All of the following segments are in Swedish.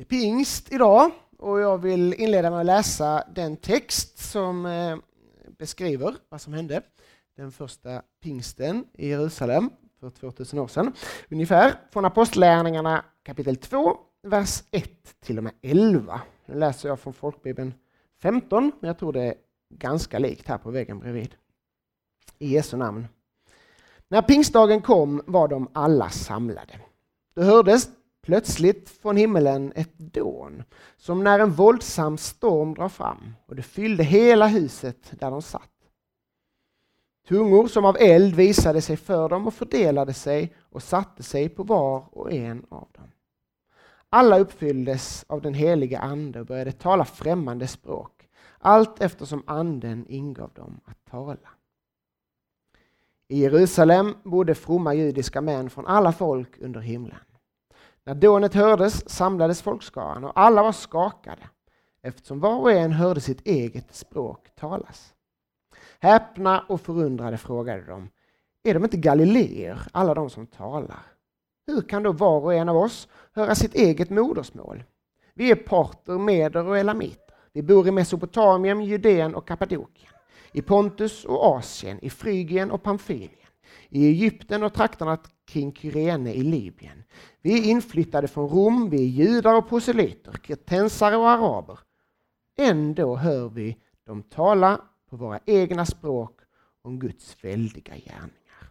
Det är pingst idag och jag vill inleda med att läsa den text som eh, beskriver vad som hände den första pingsten i Jerusalem för 2000 år sedan. Ungefär från Apostlagärningarna kapitel 2, vers 1 till och med 11. Nu läser jag från folkbibeln 15, men jag tror det är ganska likt här på väggen bredvid. I Jesu namn. När pingstdagen kom var de alla samlade. Det hördes plötsligt från himmelen ett dån, som när en våldsam storm drar fram, och det fyllde hela huset där de satt. Tungor som av eld visade sig för dem och fördelade sig och satte sig på var och en av dem. Alla uppfylldes av den heliga Ande och började tala främmande språk, allt eftersom Anden ingav dem att tala. I Jerusalem bodde fromma judiska män från alla folk under himlen. När dånet hördes samlades folkskaran och alla var skakade eftersom var och en hörde sitt eget språk talas. Häpna och förundrade frågade de, är de inte galileer, alla de som talar? Hur kan då var och en av oss höra sitt eget modersmål? Vi är parter, meder och elamiter. Vi bor i Mesopotamien, Judeen och Kappadokien, i Pontus och Asien, i Frygien och Pamfylien, i Egypten och trakterna kring Kyrene i Libyen. Vi är inflyttade från Rom, vi är judar och proselyter, kretensare och araber. Ändå hör vi dem tala på våra egna språk om Guds väldiga gärningar.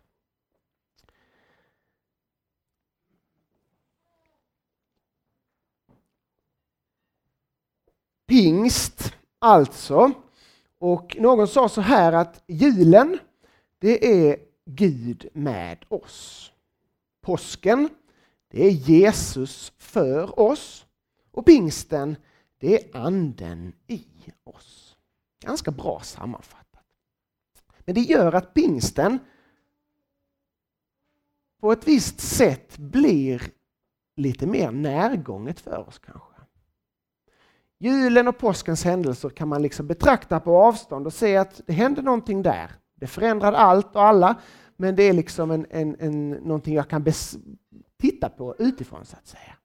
Pingst, alltså. Och någon sa så här att julen, det är Gud med oss. Påsken, det är Jesus för oss. Och pingsten, det är anden i oss. Ganska bra sammanfattat. Men det gör att pingsten på ett visst sätt blir lite mer närgånget för oss kanske. Julen och påskens händelser kan man liksom betrakta på avstånd och se att det hände någonting där. Det förändrar allt och alla, men det är liksom en, en, en, någonting jag kan titta på utifrån så att säga.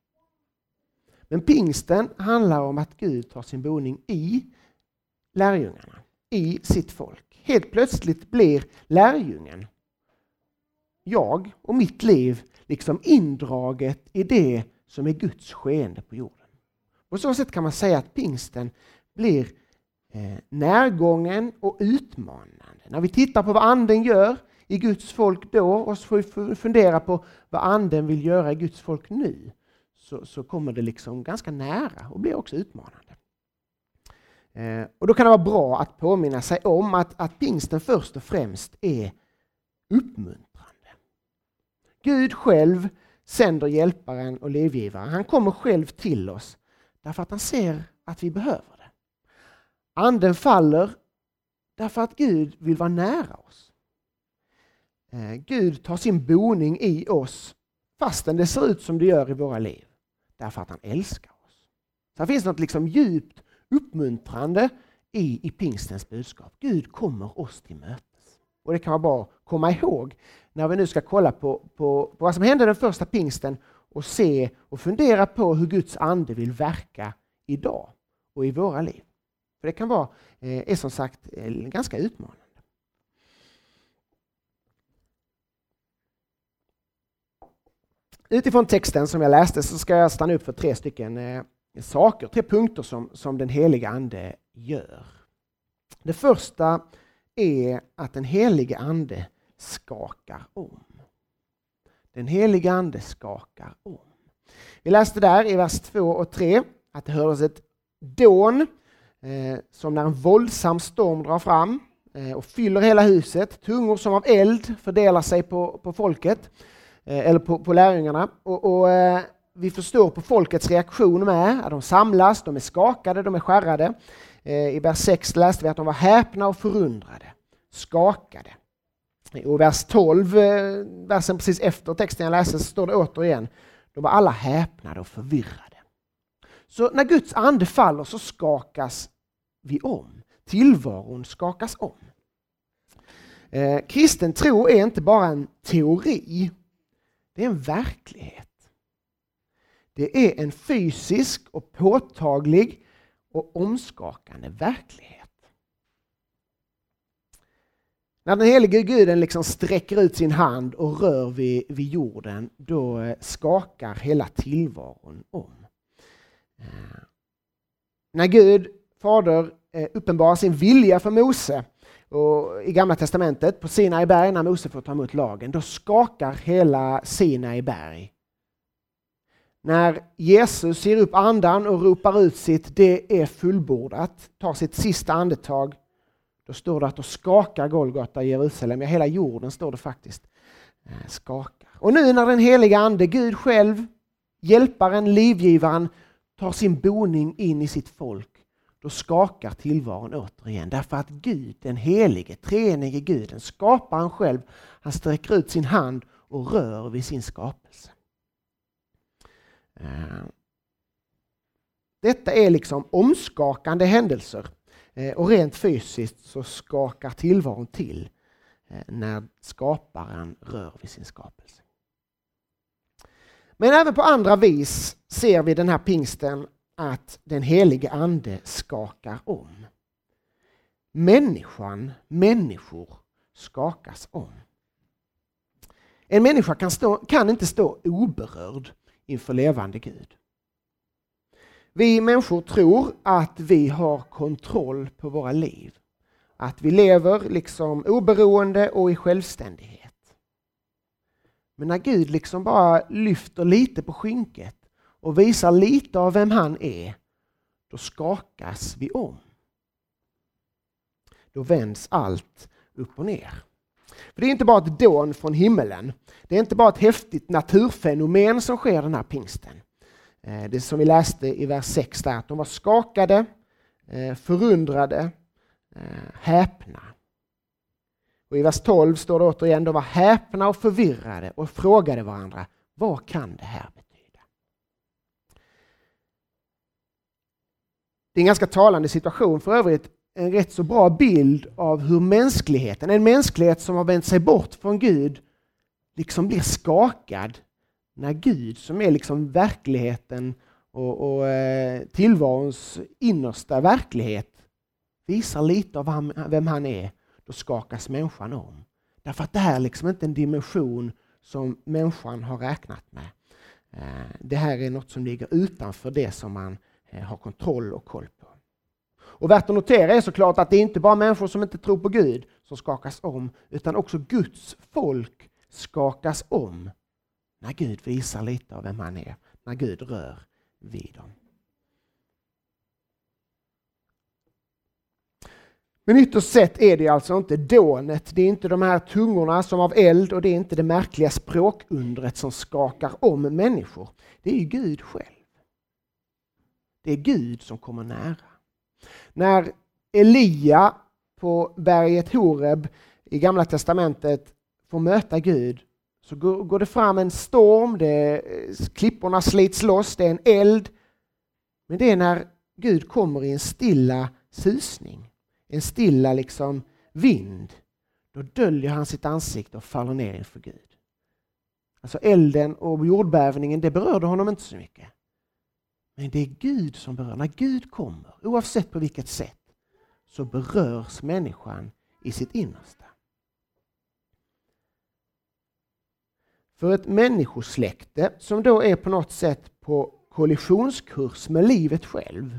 Men pingsten handlar om att Gud tar sin boning i lärjungarna, i sitt folk. Helt plötsligt blir lärjungen, jag och mitt liv, liksom indraget i det som är Guds skeende på jorden. På så sätt kan man säga att pingsten blir Eh, närgången och utmanande. När vi tittar på vad anden gör i Guds folk då och så får vi fundera på vad anden vill göra i Guds folk nu så, så kommer det liksom ganska nära och blir också utmanande. Eh, och Då kan det vara bra att påminna sig om att, att pingsten först och främst är uppmuntrande. Gud själv sänder hjälparen och livgivaren. Han kommer själv till oss därför att han ser att vi behöver det. Anden faller därför att Gud vill vara nära oss. Eh, Gud tar sin boning i oss fastän det ser ut som det gör i våra liv. Därför att han älskar oss. Så det finns något liksom djupt uppmuntrande i, i pingstens budskap. Gud kommer oss till mötes. Och Det kan vara bra att komma ihåg när vi nu ska kolla på, på, på vad som hände den första pingsten och se och fundera på hur Guds ande vill verka idag och i våra liv. För Det kan vara, eh, är som sagt eh, ganska utmanande. Utifrån texten som jag läste så ska jag stanna upp för tre stycken eh, saker, tre punkter som, som den heliga Ande gör. Det första är att den heliga Ande skakar om. Den heliga Ande skakar om. Vi läste där i vers 2 och 3 att det hördes ett dån eh, som när en våldsam storm drar fram eh, och fyller hela huset. Tungor som av eld fördelar sig på, på folket, eh, eller på, på lärjungarna. Och, och eh, vi förstår på folkets reaktion med, att de samlas, de är skakade, de är skärrade. Eh, I vers 6 läste vi att de var häpna och förundrade, skakade. Eh, och vers 12, eh, versen precis efter texten jag läste, så står det återigen, de var alla häpnade och förvirrade. Så när Guds ande faller så skakas vi om. Tillvaron skakas om. Eh, kristen tro är inte bara en teori, det är en verklighet. Det är en fysisk och påtaglig och omskakande verklighet. När den helige guden liksom sträcker ut sin hand och rör vid, vid jorden, då eh, skakar hela tillvaron om. Eh, när Gud, Fader, eh, uppenbarar sin vilja för Mose och i Gamla Testamentet på Sinai berg när Mose får ta emot lagen, då skakar hela Sinai berg. När Jesus ger upp andan och ropar ut sitt ”det är fullbordat”, tar sitt sista andetag, då står det att då skakar Golgata i Jerusalem, ja hela jorden står det faktiskt eh, skakar. Och nu när den heliga Ande, Gud själv, hjälparen, livgivaren, tar sin boning in i sitt folk, då skakar tillvaron återigen. Därför att Gud, den helige, treenige Guden, skaparen själv, han sträcker ut sin hand och rör vid sin skapelse. Eh, detta är liksom omskakande händelser eh, och rent fysiskt så skakar tillvaron till eh, när skaparen rör vid sin skapelse. Men även på andra vis ser vi den här pingsten att den helige ande skakar om. Människan, människor skakas om. En människa kan, stå, kan inte stå oberörd inför levande Gud. Vi människor tror att vi har kontroll på våra liv. Att vi lever liksom oberoende och i självständighet. Men när Gud liksom bara lyfter lite på skynket och visar lite av vem han är, då skakas vi om. Då vänds allt upp och ner. För Det är inte bara ett dån från himmelen. Det är inte bara ett häftigt naturfenomen som sker den här pingsten. Eh, det som vi läste i vers 6 där, att de var skakade, eh, förundrade, eh, häpna. Och I vers 12 står det återigen, de var häpna och förvirrade och frågade varandra, vad kan det här betyda? Det är en ganska talande situation för övrigt, en rätt så bra bild av hur mänskligheten, en mänsklighet som har vänt sig bort från Gud, liksom blir skakad när Gud, som är liksom verkligheten och, och eh, tillvarons innersta verklighet, visar lite av han, vem han är, då skakas människan om. Därför att det här är liksom inte en dimension som människan har räknat med. Eh, det här är något som ligger utanför det som man eh, Eh, har kontroll och koll på. Och värt att notera är såklart att det är inte bara människor som inte tror på Gud som skakas om, utan också Guds folk skakas om när Gud visar lite av vem han är, när Gud rör vid dem. Men ytterst sett är det alltså inte dånet, det är inte de här tungorna som av eld och det är inte det märkliga språkundret som skakar om människor. Det är ju Gud själv. Det är Gud som kommer nära. När Elia på berget Horeb i Gamla Testamentet får möta Gud så går det fram en storm, det, klipporna slits loss, det är en eld. Men det är när Gud kommer i en stilla susning, en stilla liksom vind. Då döljer han sitt ansikte och faller ner inför Gud. Alltså elden och jordbävningen, det berörde honom inte så mycket. Men det är Gud som berör. När Gud kommer, oavsett på vilket sätt, så berörs människan i sitt innersta. För ett människosläkte som då är på något sätt på kollisionskurs med livet själv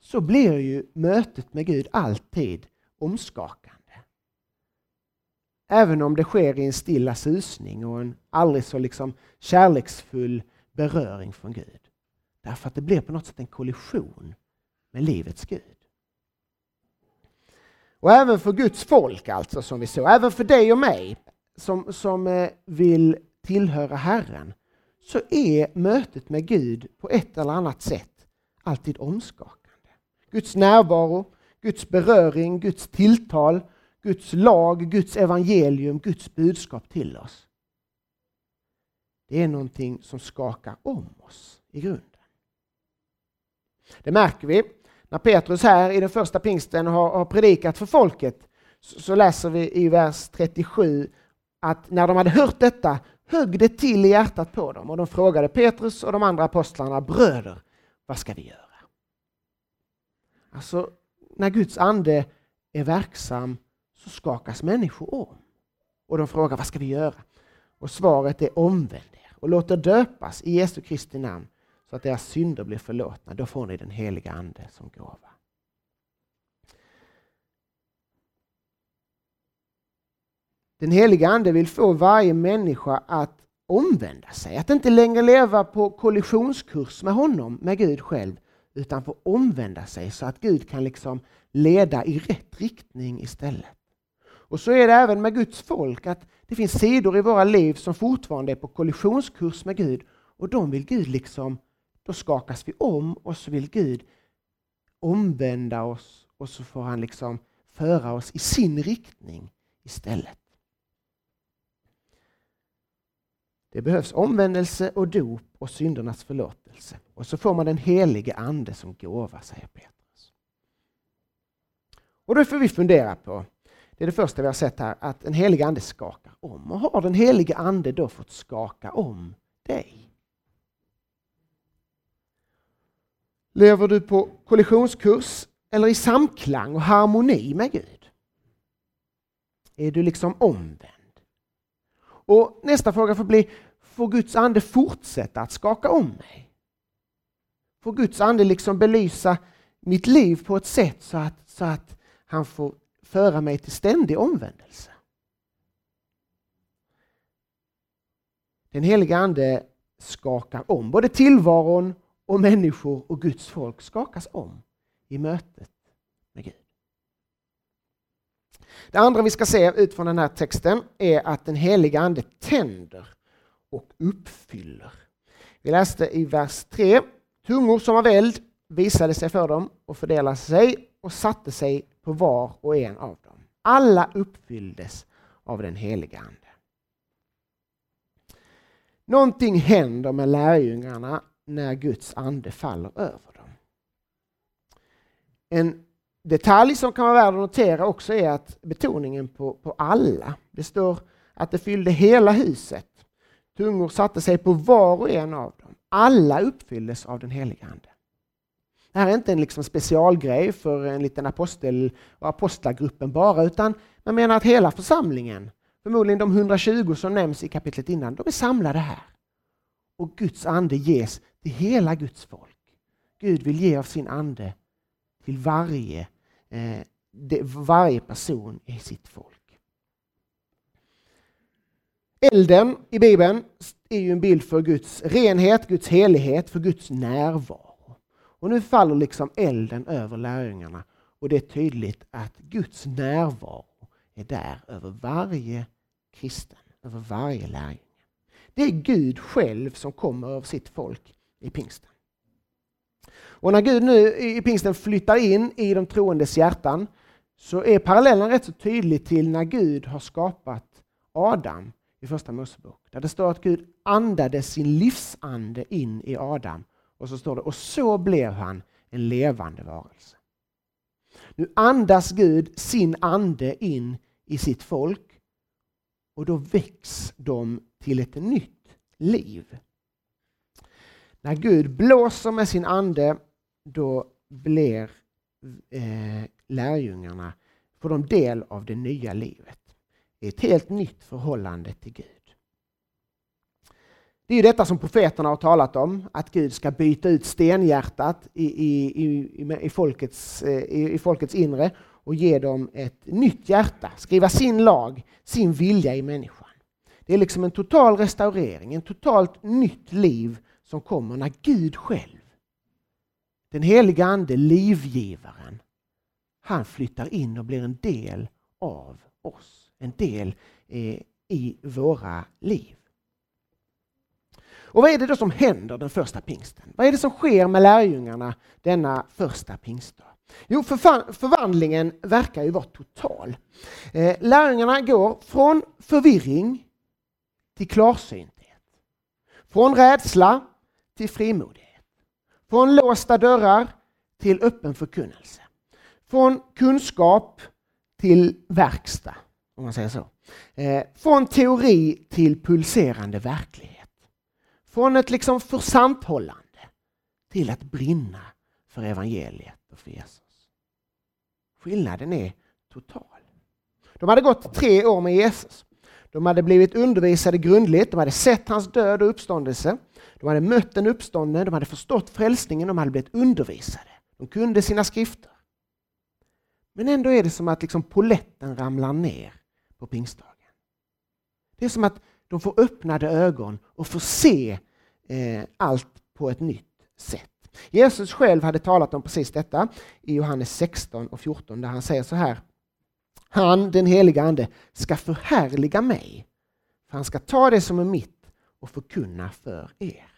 så blir ju mötet med Gud alltid omskakande. Även om det sker i en stilla susning och en aldrig så liksom kärleksfull beröring från Gud. Därför att det blir på något sätt en kollision med livets Gud. Och även för Guds folk alltså, som vi såg, även för dig och mig, som, som eh, vill tillhöra Herren så är mötet med Gud på ett eller annat sätt alltid omskakande. Guds närvaro, Guds beröring, Guds tilltal, Guds lag, Guds evangelium, Guds budskap till oss. Det är någonting som skakar om oss i grunden. Det märker vi när Petrus här i den första pingsten har, har predikat för folket. Så, så läser vi i vers 37 att när de hade hört detta högg det till i hjärtat på dem och de frågade Petrus och de andra apostlarna, bröder, vad ska vi göra? Alltså, när Guds ande är verksam så skakas människor om. Och de frågar, vad ska vi göra? Och svaret är omvänd er och låt er döpas i Jesu Kristi namn så att deras synder blir förlåtna. Då får ni den heliga Ande som gåva. Den heliga Ande vill få varje människa att omvända sig, att inte längre leva på kollisionskurs med honom, med Gud själv, utan få omvända sig så att Gud kan liksom leda i rätt riktning istället. Och så är det även med Guds folk, att det finns sidor i våra liv som fortfarande är på kollisionskurs med Gud och de vill Gud liksom, då skakas vi om och så vill Gud omvända oss och så får han liksom föra oss i sin riktning istället. Det behövs omvändelse och dop och syndernas förlåtelse. Och så får man den helige Ande som gåva, säger Petrus. Och då får vi fundera på, det är det första vi har sett här, att den helige Ande skakar om. Och har den helige Ande då fått skaka om dig? Lever du på kollisionskurs eller i samklang och harmoni med Gud? Är du liksom omvänd? Och nästa fråga får bli, får Guds ande fortsätta att skaka om mig? Får Guds ande liksom belysa mitt liv på ett sätt så att, så att han får föra mig till ständig omvändelse? Den heliga ande skakar om. Både tillvaron och människor och Guds folk skakas om i mötet med Gud. Det andra vi ska se utifrån den här texten är att den heliga Ande tänder och uppfyller. Vi läste i vers 3. Tungor som av eld visade sig för dem och fördelade sig och satte sig på var och en av dem. Alla uppfylldes av den heliga Ande. Någonting händer med lärjungarna när Guds ande faller över dem. En detalj som kan vara värd att notera också är att betoningen på, på alla. Det står att det fyllde hela huset. Tungor satte sig på var och en av dem. Alla uppfylldes av den heliga Ande. Det här är inte en liksom specialgrej för en liten apostel och apostlagruppen bara, utan man menar att hela församlingen, förmodligen de 120 som nämns i kapitlet innan, de är samlade här. Och Guds ande ges till hela Guds folk. Gud vill ge av sin ande till varje, eh, det, varje person i sitt folk. Elden i Bibeln är ju en bild för Guds renhet, Guds helighet, för Guds närvaro. Och nu faller liksom elden över lärjungarna och det är tydligt att Guds närvaro är där över varje kristen, över varje lärjunge. Det är Gud själv som kommer över sitt folk i pingsten. Och när Gud nu i pingsten flyttar in i de troendes hjärtan så är parallellen rätt så tydlig till när Gud har skapat Adam i första Mosebok. Där det står att Gud andade sin livsande in i Adam. Och så står det, och så blev han en levande varelse. Nu andas Gud sin ande in i sitt folk och då väcks de till ett nytt liv. När Gud blåser med sin ande då blir eh, lärjungarna, får de del av det nya livet. Det är Ett helt nytt förhållande till Gud. Det är detta som profeterna har talat om, att Gud ska byta ut stenhjärtat i, i, i, i, folkets, eh, i, i folkets inre och ge dem ett nytt hjärta, skriva sin lag, sin vilja i människan. Det är liksom en total restaurering, en totalt nytt liv som kommer när Gud själv den heliga Ande, livgivaren, han flyttar in och blir en del av oss. En del eh, i våra liv. Och vad är det då som händer den första pingsten? Vad är det som sker med lärjungarna denna första pingstdag? Jo, förvandlingen verkar ju vara total. Eh, lärjungarna går från förvirring till klarsynthet. Från rädsla till frimodighet. Från låsta dörrar till öppen förkunnelse. Från kunskap till verkstad, om man säger så. Eh, från teori till pulserande verklighet. Från ett liksom försanthållande till att brinna för evangeliet och för Jesus. Skillnaden är total. De hade gått tre år med Jesus. De hade blivit undervisade grundligt, de hade sett hans död och uppståndelse. De hade mött den uppståndne, de hade förstått frälsningen, de hade blivit undervisade. De kunde sina skrifter. Men ändå är det som att liksom poletten ramlar ner på pingstdagen. Det är som att de får öppnade ögon och får se eh, allt på ett nytt sätt. Jesus själv hade talat om precis detta i Johannes 16 och 14 där han säger så här. Han, den heliga Ande, ska förhärliga mig, för han ska ta det som är mitt och förkunna för er.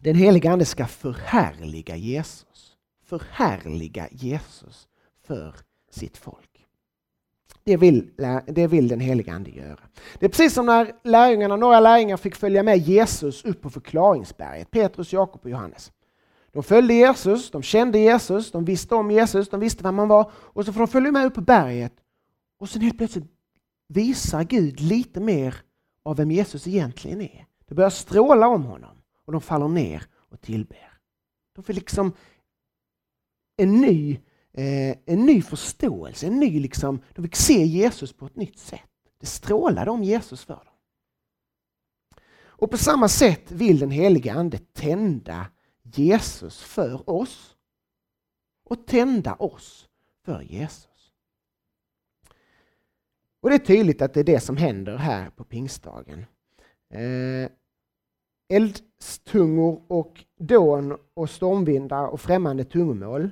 Den heliga Ande ska förhärliga Jesus. Förhärliga Jesus för sitt folk. Det vill, det vill den heliga Ande göra. Det är precis som när lärjungarna, några lärjungar fick följa med Jesus upp på förklaringsberget, Petrus, Jakob och Johannes. De följde Jesus, de kände Jesus, de visste om Jesus, de visste vem han var och så får de följa med upp på berget och sen helt plötsligt visar Gud lite mer av vem Jesus egentligen är. Det börjar stråla om honom och de faller ner och tillber. De får liksom en ny, eh, en ny förståelse, en ny liksom, de fick se Jesus på ett nytt sätt. Det strålade om Jesus för dem. Och på samma sätt vill den heliga Ande tända Jesus för oss och tända oss för Jesus. Och det är tydligt att det är det som händer här på pingstdagen. Eh, eldstungor och dån och stormvindar och främmande tungomål.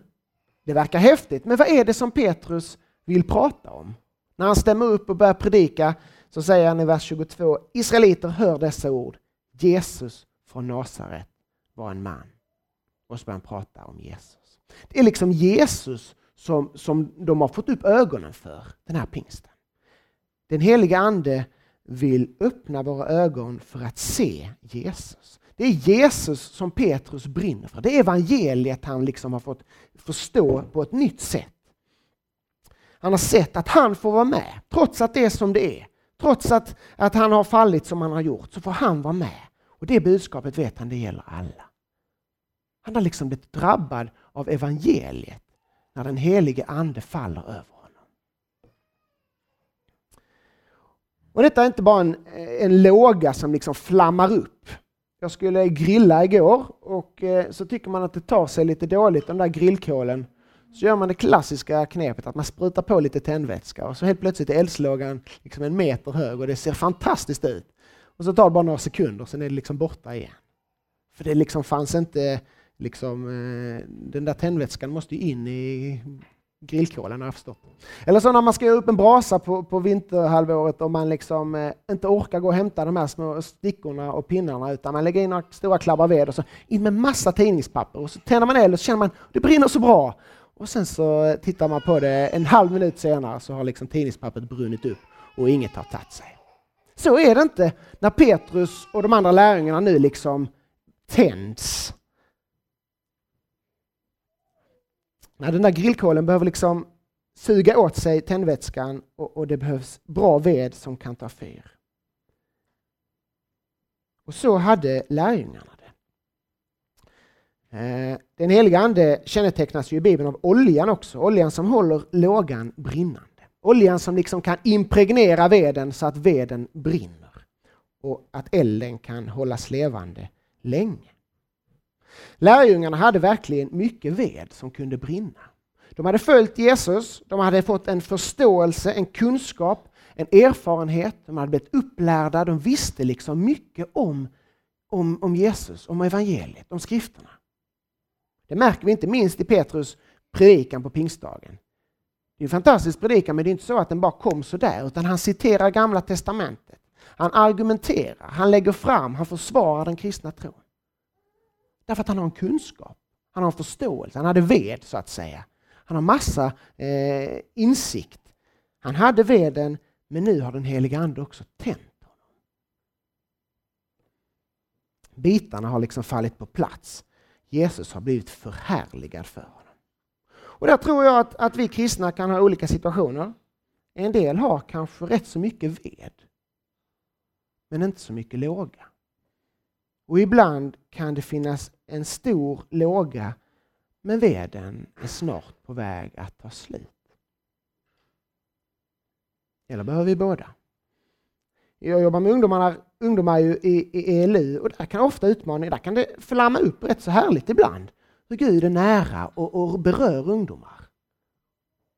Det verkar häftigt, men vad är det som Petrus vill prata om? När han stämmer upp och börjar predika så säger han i vers 22 Israeliter, hör dessa ord. Jesus från Nasaret var en man. Och så börjar han prata om Jesus. Det är liksom Jesus som, som de har fått upp ögonen för den här pingsten. Den heliga Ande vill öppna våra ögon för att se Jesus. Det är Jesus som Petrus brinner för. Det är evangeliet han liksom har fått förstå på ett nytt sätt. Han har sett att han får vara med, trots att det är som det är. Trots att, att han har fallit som han har gjort, så får han vara med. Och det budskapet vet han, det gäller alla. Han har liksom blivit drabbad av evangeliet när den helige Ande faller över Och detta är inte bara en, eh, en låga som liksom flammar upp. Jag skulle grilla igår och eh, så tycker man att det tar sig lite dåligt, den där grillkolen. Så gör man det klassiska knepet att man sprutar på lite tändvätska och så helt plötsligt är eldslågan liksom en meter hög och det ser fantastiskt ut. Och så tar det bara några sekunder, sen är det liksom borta igen. För det liksom fanns inte, liksom, eh, den där tändvätskan måste ju in i grillkolen har jag förstått. Eller så när man ska göra upp en brasa på, på vinterhalvåret och man liksom eh, inte orkar gå och hämta de här små stickorna och pinnarna utan man lägger in några stora klabbar ved och så in med massa tidningspapper och så tänder man eld och så känner man att det brinner så bra. Och sen så tittar man på det en halv minut senare så har liksom tidningspappret brunnit upp och inget har tagit sig. Så är det inte när Petrus och de andra lärjungarna nu liksom tänds Nej, den där grillkolen behöver liksom suga åt sig tändvätskan och, och det behövs bra ved som kan ta fyr. Och så hade lärjungarna det. Eh, den heliga Ande kännetecknas ju i Bibeln av oljan också, oljan som håller lågan brinnande. Oljan som liksom kan impregnera veden så att veden brinner och att elden kan hållas levande länge. Lärjungarna hade verkligen mycket ved som kunde brinna. De hade följt Jesus, de hade fått en förståelse, en kunskap, en erfarenhet, de hade blivit upplärda, de visste liksom mycket om, om, om Jesus, om evangeliet, om skrifterna. Det märker vi inte minst i Petrus predikan på pingstdagen. Det är en fantastisk predikan men det är inte så att den bara kom sådär, utan han citerar gamla testamentet. Han argumenterar, han lägger fram, han försvarar den kristna tron. Därför att han har en kunskap, han har en förståelse, han hade ved så att säga. Han har massa eh, insikt. Han hade veden, men nu har den heliga Ande också tänt honom. Bitarna har liksom fallit på plats. Jesus har blivit förhärligad för honom. Och där tror jag att, att vi kristna kan ha olika situationer. En del har kanske rätt så mycket ved, men inte så mycket låga. Och ibland kan det finnas en stor låga, men veden är snart på väg att ta slut. Eller behöver vi båda? Jag jobbar med ungdomar, ju i, i ELU och där kan ofta utmaningar, där kan det flamma upp rätt så härligt ibland. Hur Gud är nära och, och berör ungdomar.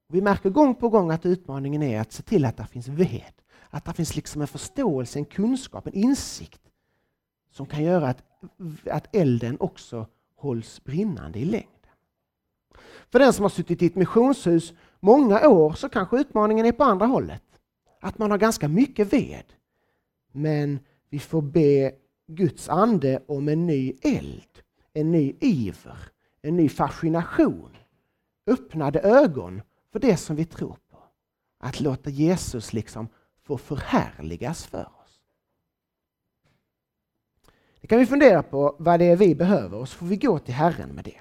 Vi märker gång på gång att utmaningen är att se till att det finns ved. Att det finns liksom en förståelse, en kunskap, en insikt som kan göra att, att elden också hålls brinnande i längden. För den som har suttit i ett missionshus många år så kanske utmaningen är på andra hållet. Att man har ganska mycket ved. Men vi får be Guds ande om en ny eld, en ny iver, en ny fascination, öppnade ögon för det som vi tror på. Att låta Jesus liksom få förhärligas för då kan vi fundera på vad det är vi behöver och så får vi gå till Herren med det.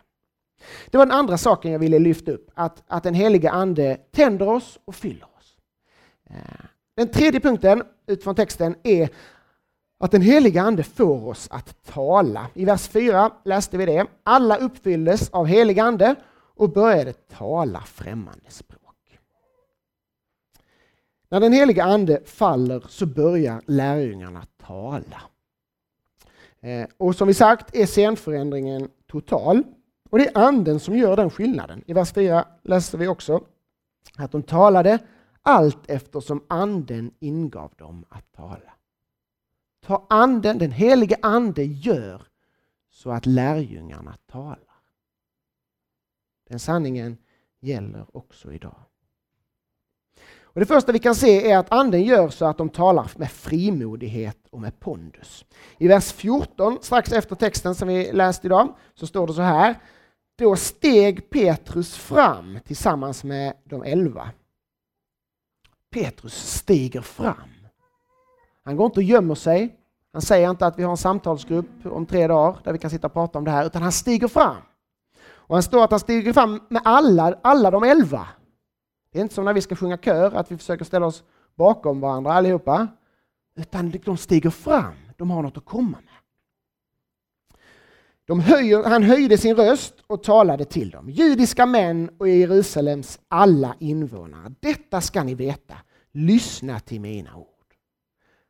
Det var den andra saken jag ville lyfta upp, att, att den heliga Ande tänder oss och fyller oss. Eh, den tredje punkten utifrån texten är att den heliga Ande får oss att tala. I vers 4 läste vi det. Alla uppfylldes av helig Ande och började tala främmande språk. När den heliga Ande faller så börjar lärjungarna tala. Eh, och som vi sagt är scenförändringen total. Och det är Anden som gör den skillnaden. I vers 4 läser vi också att de talade allt eftersom Anden ingav dem att tala. Ta anden, den helige Ande gör så att lärjungarna talar. Den sanningen gäller också idag. Och det första vi kan se är att Anden gör så att de talar med frimodighet och med pondus. I vers 14, strax efter texten som vi läste idag, så står det så här. Då steg Petrus fram tillsammans med de elva. Petrus stiger fram. Han går inte och gömmer sig. Han säger inte att vi har en samtalsgrupp om tre dagar där vi kan sitta och prata om det här, utan han stiger fram. Och han står att han stiger fram med alla, alla de elva. Det är inte som när vi ska sjunga kör, att vi försöker ställa oss bakom varandra allihopa. Utan de stiger fram, de har något att komma med. De höjer, han höjde sin röst och talade till dem. Judiska män och Jerusalems alla invånare. Detta ska ni veta. Lyssna till mina ord.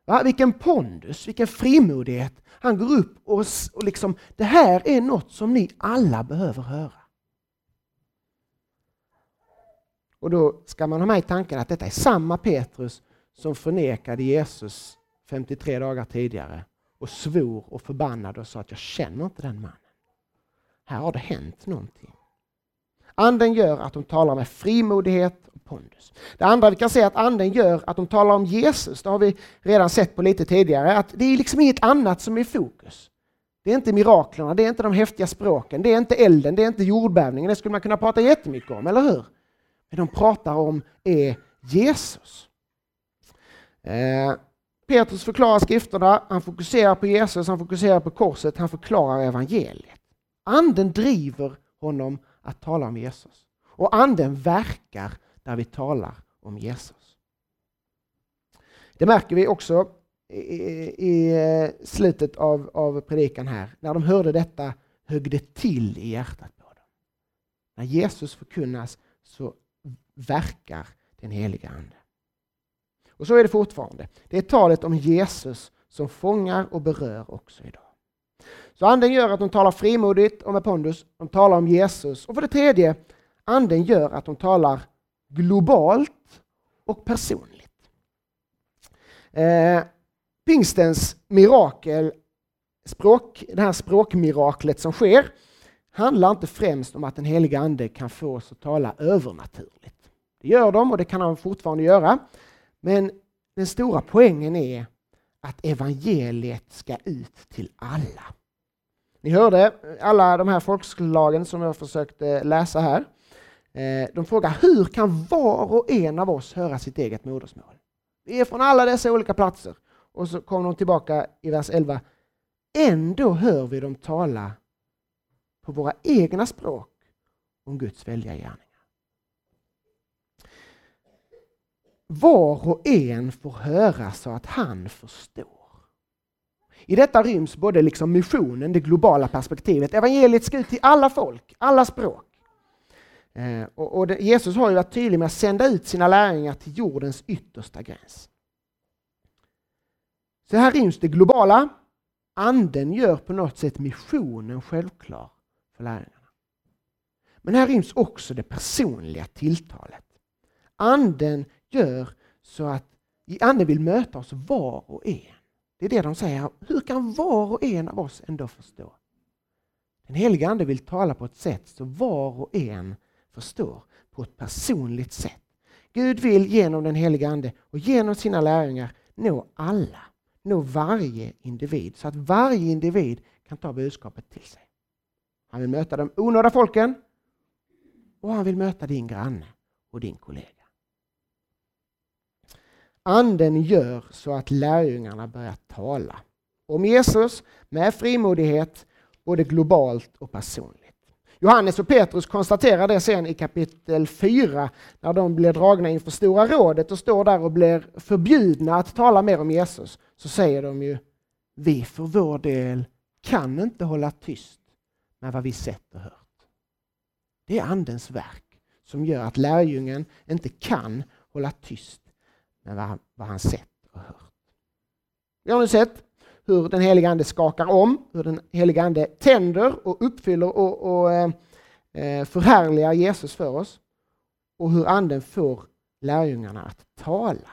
Va? Vilken pondus, vilken frimodighet. Han går upp och, och liksom, det här är något som ni alla behöver höra. Och då ska man ha med i tanken att detta är samma Petrus som förnekade Jesus 53 dagar tidigare och svor och förbannade och sa att jag känner inte den mannen. Här har det hänt någonting. Anden gör att de talar med frimodighet och pondus. Det andra vi kan se att anden gör att de talar om Jesus, det har vi redan sett på lite tidigare, att det är liksom inget annat som är i fokus. Det är inte miraklerna, det är inte de häftiga språken, det är inte elden, det är inte jordbävningen, det skulle man kunna prata jättemycket om, eller hur? Det de pratar om är Jesus. Eh, Petrus förklarar skrifterna, han fokuserar på Jesus, han fokuserar på korset, han förklarar evangeliet. Anden driver honom att tala om Jesus. Och anden verkar där vi talar om Jesus. Det märker vi också i, i eh, slutet av, av predikan här. När de hörde detta högg det till i hjärtat på dem. När Jesus förkunnas så verkar den heliga Ande. Och så är det fortfarande. Det är talet om Jesus som fångar och berör också idag. Så anden gör att de talar frimodigt och med pondus. De talar om Jesus. Och för det tredje, anden gör att de talar globalt och personligt. Eh, pingstens mirakel, språk, det här språkmiraklet som sker, handlar inte främst om att den heliga ande kan få oss att tala övernaturligt. Det gör de och det kan han fortfarande göra. Men den stora poängen är att evangeliet ska ut till alla. Ni hörde alla de här folkslagen som jag försökte läsa här. Eh, de frågar hur kan var och en av oss höra sitt eget modersmål? Vi är från alla dessa olika platser. Och så kommer de tillbaka i vers 11. Ändå hör vi dem tala på våra egna språk om Guds välja gärning. Var och en får höra så att han förstår. I detta ryms både liksom missionen, det globala perspektivet. Evangeliet ska ut till alla folk, alla språk. Eh, och, och det, Jesus har ju varit tydlig med att sända ut sina lärjungar till jordens yttersta gräns. Så här ryms det globala. Anden gör på något sätt missionen självklar för lärjungarna. Men här ryms också det personliga tilltalet. Anden gör så att Anden vill möta oss var och en. Det är det de säger. Hur kan var och en av oss ändå förstå? Den heliga Ande vill tala på ett sätt så var och en förstår på ett personligt sätt. Gud vill genom den heliga Ande och genom sina lärjungar nå alla, nå varje individ så att varje individ kan ta budskapet till sig. Han vill möta de onådda folken och han vill möta din granne och din kollega. Anden gör så att lärjungarna börjar tala om Jesus med frimodighet, både globalt och personligt. Johannes och Petrus konstaterar det sen i kapitel 4 när de blir dragna inför Stora rådet och står där och blir förbjudna att tala mer om Jesus. Så säger de ju vi för vår del kan inte hålla tyst med vad vi sett och hört. Det är Andens verk som gör att lärjungen inte kan hålla tyst med vad han, vad han sett och hört. Vi har nu sett hur den heliga Ande skakar om, hur den heliga Ande tänder och uppfyller och, och eh, eh, förhärligar Jesus för oss och hur Anden får lärjungarna att tala.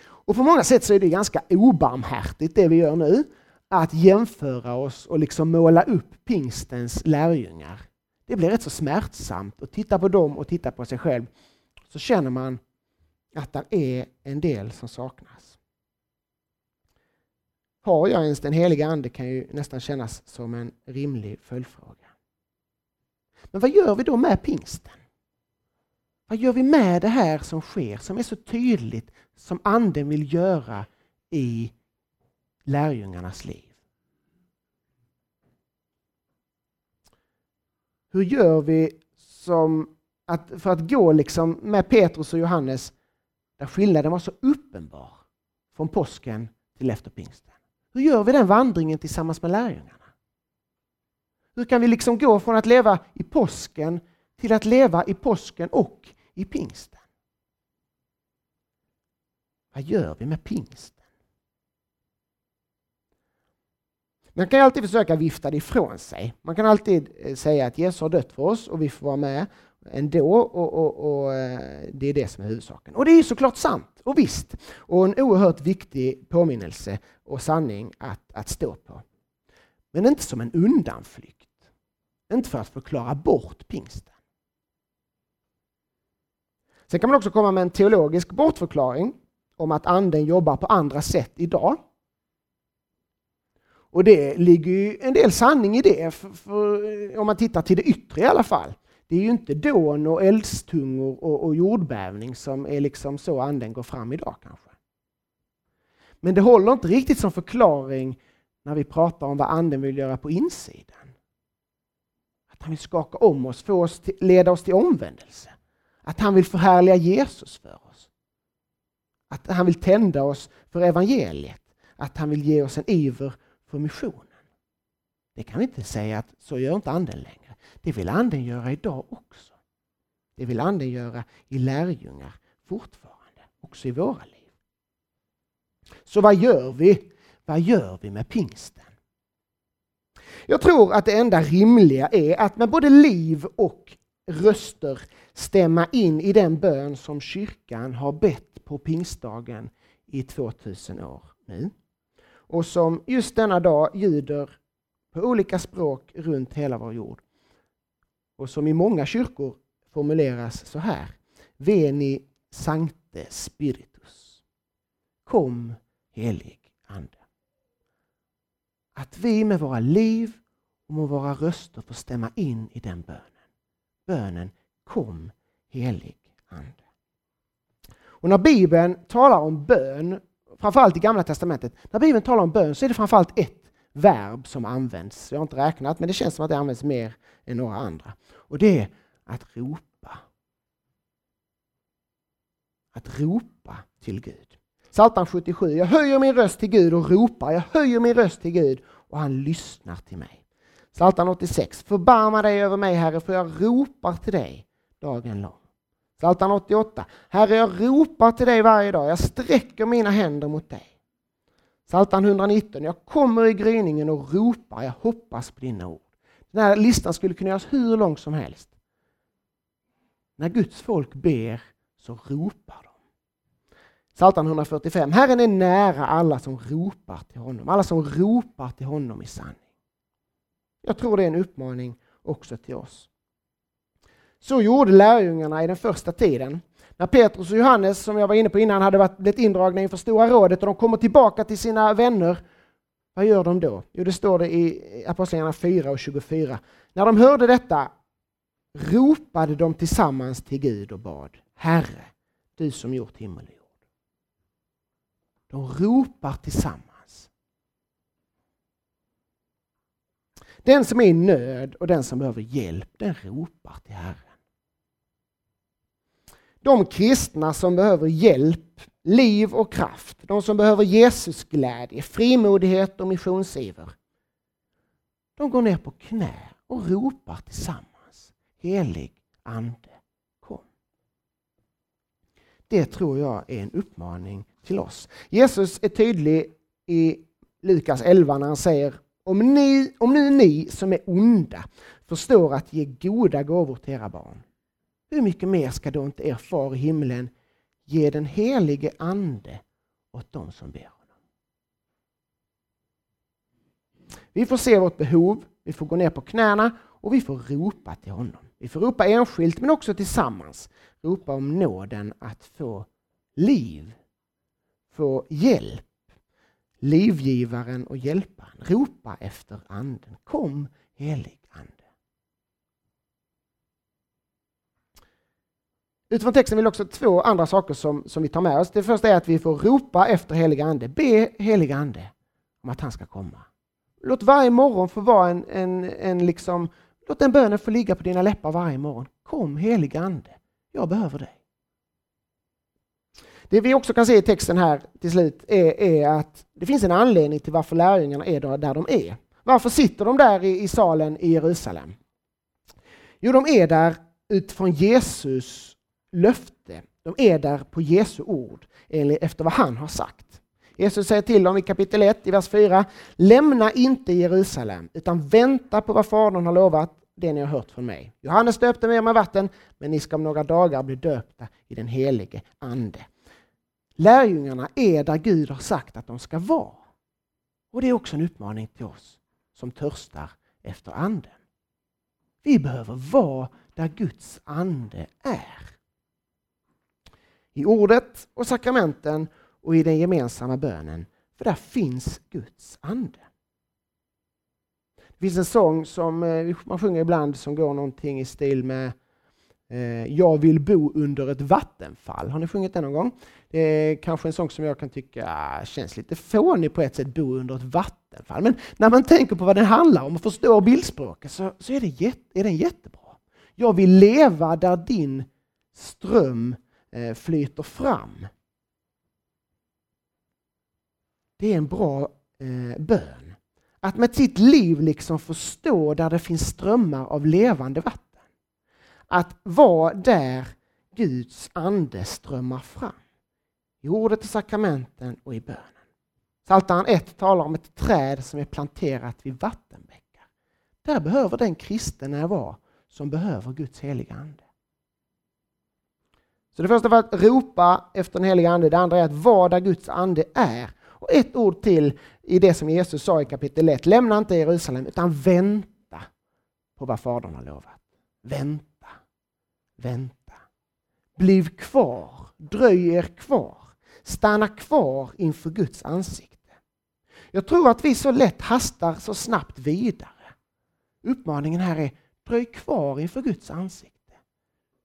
Och på många sätt så är det ganska obarmhärtigt det vi gör nu, att jämföra oss och liksom måla upp pingstens lärjungar. Det blir rätt så smärtsamt att titta på dem och titta på sig själv. Så känner man att det är en del som saknas. Har jag ens den heliga Ande kan ju nästan kännas som en rimlig följdfråga. Men vad gör vi då med pingsten? Vad gör vi med det här som sker, som är så tydligt, som Anden vill göra i lärjungarnas liv? Hur gör vi som att, för att gå liksom med Petrus och Johannes där skillnaden var så uppenbar från påsken till efter pingsten. Hur gör vi den vandringen tillsammans med lärjungarna? Hur kan vi liksom gå från att leva i påsken till att leva i påsken och i pingsten? Vad gör vi med pingsten? Man kan alltid försöka vifta det ifrån sig. Man kan alltid eh, säga att Jesus har dött för oss och vi får vara med ändå och, och, och, eh, det är det som är huvudsaken. Och det är såklart sant och visst och en oerhört viktig påminnelse och sanning att, att stå på. Men inte som en undanflykt. Inte för att förklara bort pingsten. Sen kan man också komma med en teologisk bortförklaring om att anden jobbar på andra sätt idag. Och det ligger ju en del sanning i det, för, för, om man tittar till det yttre i alla fall. Det är ju inte dån och eldstungor och, och jordbävning som är liksom så anden går fram idag kanske. Men det håller inte riktigt som förklaring när vi pratar om vad anden vill göra på insidan. Att han vill skaka om oss, få oss till, leda oss till omvändelse. Att han vill förhärliga Jesus för oss. Att han vill tända oss för evangeliet. Att han vill ge oss en iver för missionen. Det kan vi inte säga att så gör inte anden längre. Det vill Anden göra idag också. Det vill Anden göra i lärjungar fortfarande, också i våra liv. Så vad gör vi? Vad gör vi med pingsten? Jag tror att det enda rimliga är att med både liv och röster stämma in i den bön som kyrkan har bett på pingstdagen i 2000 år nu. Och som just denna dag ljuder på olika språk runt hela vår jord och som i många kyrkor formuleras så här. Veni sancte spiritus. Kom helig Ande. Att vi med våra liv och med våra röster får stämma in i den bönen. Bönen Kom helig Ande. Och när Bibeln talar om bön, framförallt i Gamla Testamentet, när Bibeln talar om bön så är det framförallt ett verb som används. Jag har inte räknat, men det känns som att det används mer än några andra. Och det är att ropa. att ropa till Gud. Psaltaren 77. Jag höjer min röst till Gud och ropar. Jag höjer min röst till Gud och han lyssnar till mig. Psaltaren 86. Förbarma dig över mig, Herre, för jag ropar till dig dagen lång. Psaltaren 88. Herre, jag ropar till dig varje dag. Jag sträcker mina händer mot dig. Psaltaren 119. Jag kommer i gryningen och ropar. Jag hoppas på dina ord. Den här listan skulle kunna göras hur lång som helst. När Guds folk ber så ropar de. Psaltaren 145. Herren är nära alla som ropar till honom. Alla som ropar till honom i sanning. Jag tror det är en uppmaning också till oss. Så gjorde lärjungarna i den första tiden. När Petrus och Johannes, som jag var inne på innan, hade varit, blivit indragna inför Stora rådet och de kommer tillbaka till sina vänner, vad gör de då? Jo, det står det i Apostlagärningarna 4 och 24. När de hörde detta ropade de tillsammans till Gud och bad Herre, du som gjort himmel och jord. De ropar tillsammans. Den som är i nöd och den som behöver hjälp, den ropar till Herren. De kristna som behöver hjälp, liv och kraft, de som behöver Jesus glädje, frimodighet och missionsiver, de går ner på knä och ropar tillsammans. Helig Ande, kom. Det tror jag är en uppmaning till oss. Jesus är tydlig i Lukas 11 när han säger om, ni, om nu ni som är onda förstår att ge goda gåvor till era barn, hur mycket mer ska då inte er far i himlen ge den helige Ande åt dem som ber honom? Vi får se vårt behov, vi får gå ner på knäna och vi får ropa till honom. Vi får ropa enskilt men också tillsammans. Ropa om nåden att få liv, få hjälp. Livgivaren och hjälparen. Ropa efter anden. Kom helig ande. Utifrån texten vill också två andra saker som, som vi tar med oss. Det första är att vi får ropa efter heliga ande. Be heliga ande om att han ska komma. Låt varje morgon få vara en, en, en liksom Låt den bönen få ligga på dina läppar varje morgon. Kom heliga Ande, jag behöver dig. Det vi också kan se i texten här till slut är, är att det finns en anledning till varför lärjungarna är där de är. Varför sitter de där i, i salen i Jerusalem? Jo, de är där utifrån Jesus löfte. De är där på Jesu ord, efter vad han har sagt. Jesus säger till dem i kapitel 1, i vers 4. Lämna inte Jerusalem, utan vänta på vad Fadern har lovat, det ni har hört från mig. Johannes döpte med med vatten, men ni ska om några dagar bli döpta i den helige Ande. Lärjungarna är där Gud har sagt att de ska vara. Och det är också en uppmaning till oss som törstar efter Anden. Vi behöver vara där Guds ande är. I ordet och sakramenten och i den gemensamma bönen. För där finns Guds ande. Det finns en sång som eh, man sjunger ibland som går någonting i stil med eh, Jag vill bo under ett vattenfall. Har ni sjungit den någon gång? Det är kanske en sång som jag kan tycka ah, känns lite fånig på ett sätt, bo under ett vattenfall. Men när man tänker på vad den handlar om och förstår bildspråket så, så är, det jätte, är den jättebra. Jag vill leva där din ström eh, flyter fram. Det är en bra eh, bön. Att med sitt liv liksom förstå där det finns strömmar av levande vatten. Att vara där Guds ande strömmar fram. I ordet i sakramenten och i bönen. Psaltaren 1 talar om ett träd som är planterat vid vattenbäckar. Där behöver den kristen vara som behöver Guds heliga Ande. Så det första var att ropa efter den heliga Ande, det andra är att vara där Guds Ande är och ett ord till i det som Jesus sa i kapitel 1. Lämna inte Jerusalem utan vänta på vad Fadern har lovat. Vänta, vänta. Bliv kvar, dröj er kvar. Stanna kvar inför Guds ansikte. Jag tror att vi så lätt hastar så snabbt vidare. Uppmaningen här är dröj kvar inför Guds ansikte.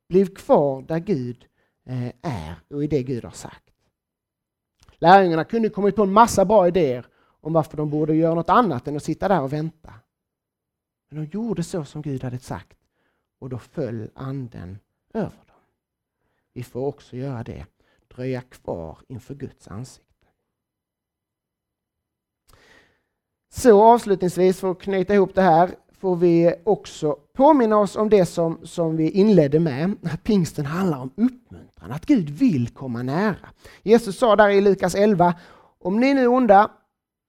Bliv kvar där Gud Eh, är och i det Gud har sagt. Lärjungarna kunde kommit på en massa bra idéer om varför de borde göra något annat än att sitta där och vänta. Men de gjorde så som Gud hade sagt och då föll anden över dem. Vi får också göra det. dröja kvar inför Guds ansikte. Så avslutningsvis, för att knyta ihop det här, får vi också påminna oss om det som, som vi inledde med, att pingsten handlar om uppmuntran, att Gud vill komma nära. Jesus sa där i Lukas 11, om ni nu är onda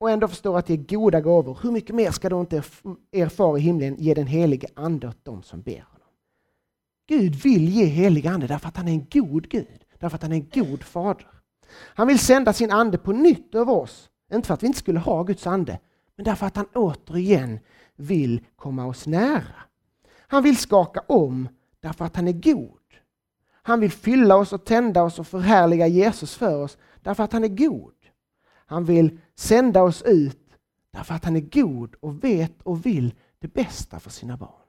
och ändå förstår att det är goda gåvor, hur mycket mer ska då inte er far i himlen ge den helige ande åt dem som ber honom? Gud vill ge helig ande därför att han är en god Gud, därför att han är en god fader. Han vill sända sin ande på nytt över oss, inte för att vi inte skulle ha Guds ande, men därför att han återigen vill komma oss nära. Han vill skaka om därför att han är god. Han vill fylla oss och tända oss och förhärliga Jesus för oss därför att han är god. Han vill sända oss ut därför att han är god och vet och vill det bästa för sina barn.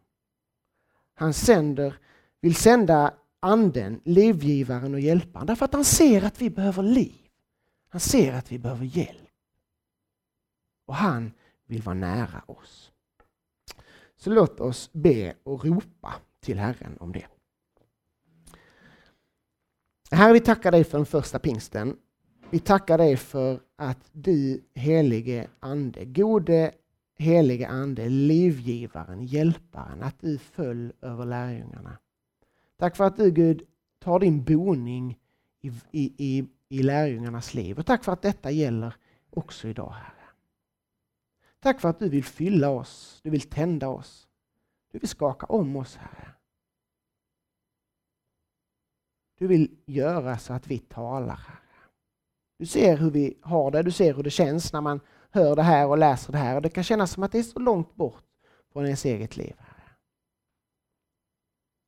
Han sänder, vill sända anden, livgivaren och hjälparen därför att han ser att vi behöver liv. Han ser att vi behöver hjälp. Och han vill vara nära oss. Så låt oss be och ropa till Herren om det. Herre, vi tackar dig för den första pingsten. Vi tackar dig för att du, helige Ande, gode helige Ande, livgivaren, hjälparen, att du föll över lärjungarna. Tack för att du, Gud, tar din boning i, i, i, i lärjungarnas liv. Och tack för att detta gäller också idag, Herre. Tack för att du vill fylla oss, du vill tända oss. Du vill skaka om oss, Herre. Du vill göra så att vi talar, Herre. Du ser hur vi har det, du ser hur det känns när man hör det här och läser det här. Och Det kan kännas som att det är så långt bort från ens eget liv. Herre.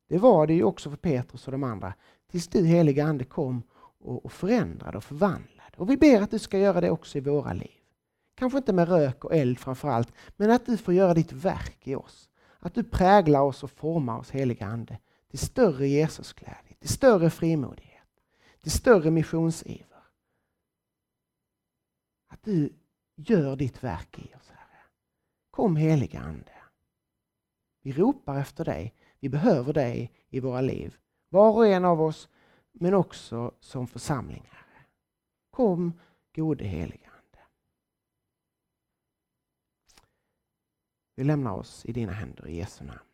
Det var det ju också för Petrus och de andra, tills du heliga Ande kom och förändrade och förvandlade. Och vi ber att du ska göra det också i våra liv. Kanske inte med rök och eld framför allt, men att du får göra ditt verk i oss. Att du präglar oss och formar oss, heliga Ande, till större Jesusglädje, till större frimodighet, till större missionsiver. Att du gör ditt verk i oss, Herre. Kom heliga Ande. Vi ropar efter dig. Vi behöver dig i våra liv. Var och en av oss, men också som församling, Herre. Kom, gode heliga Vi lämnar oss i dina händer i Jesu namn.